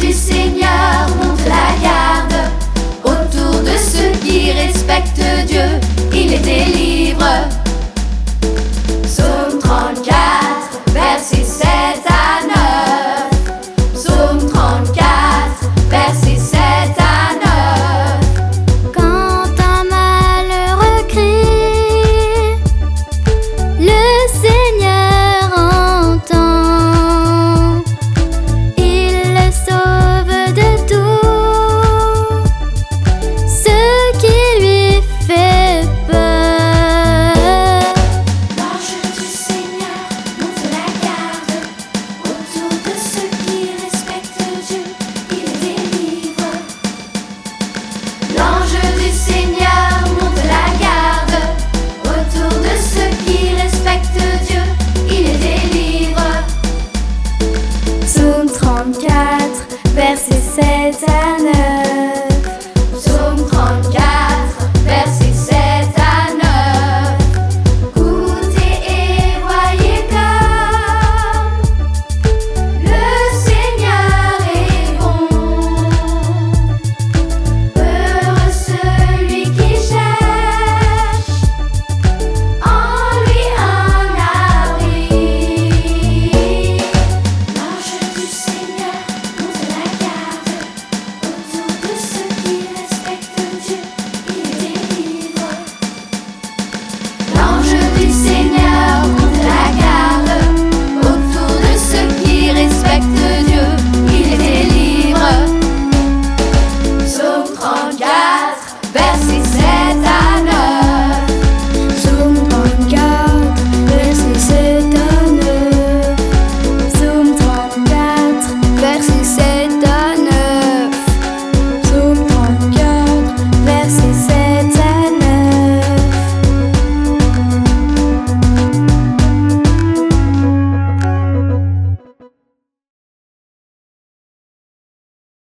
du Seigneur monte la garde autour de ceux qui respectent Dieu.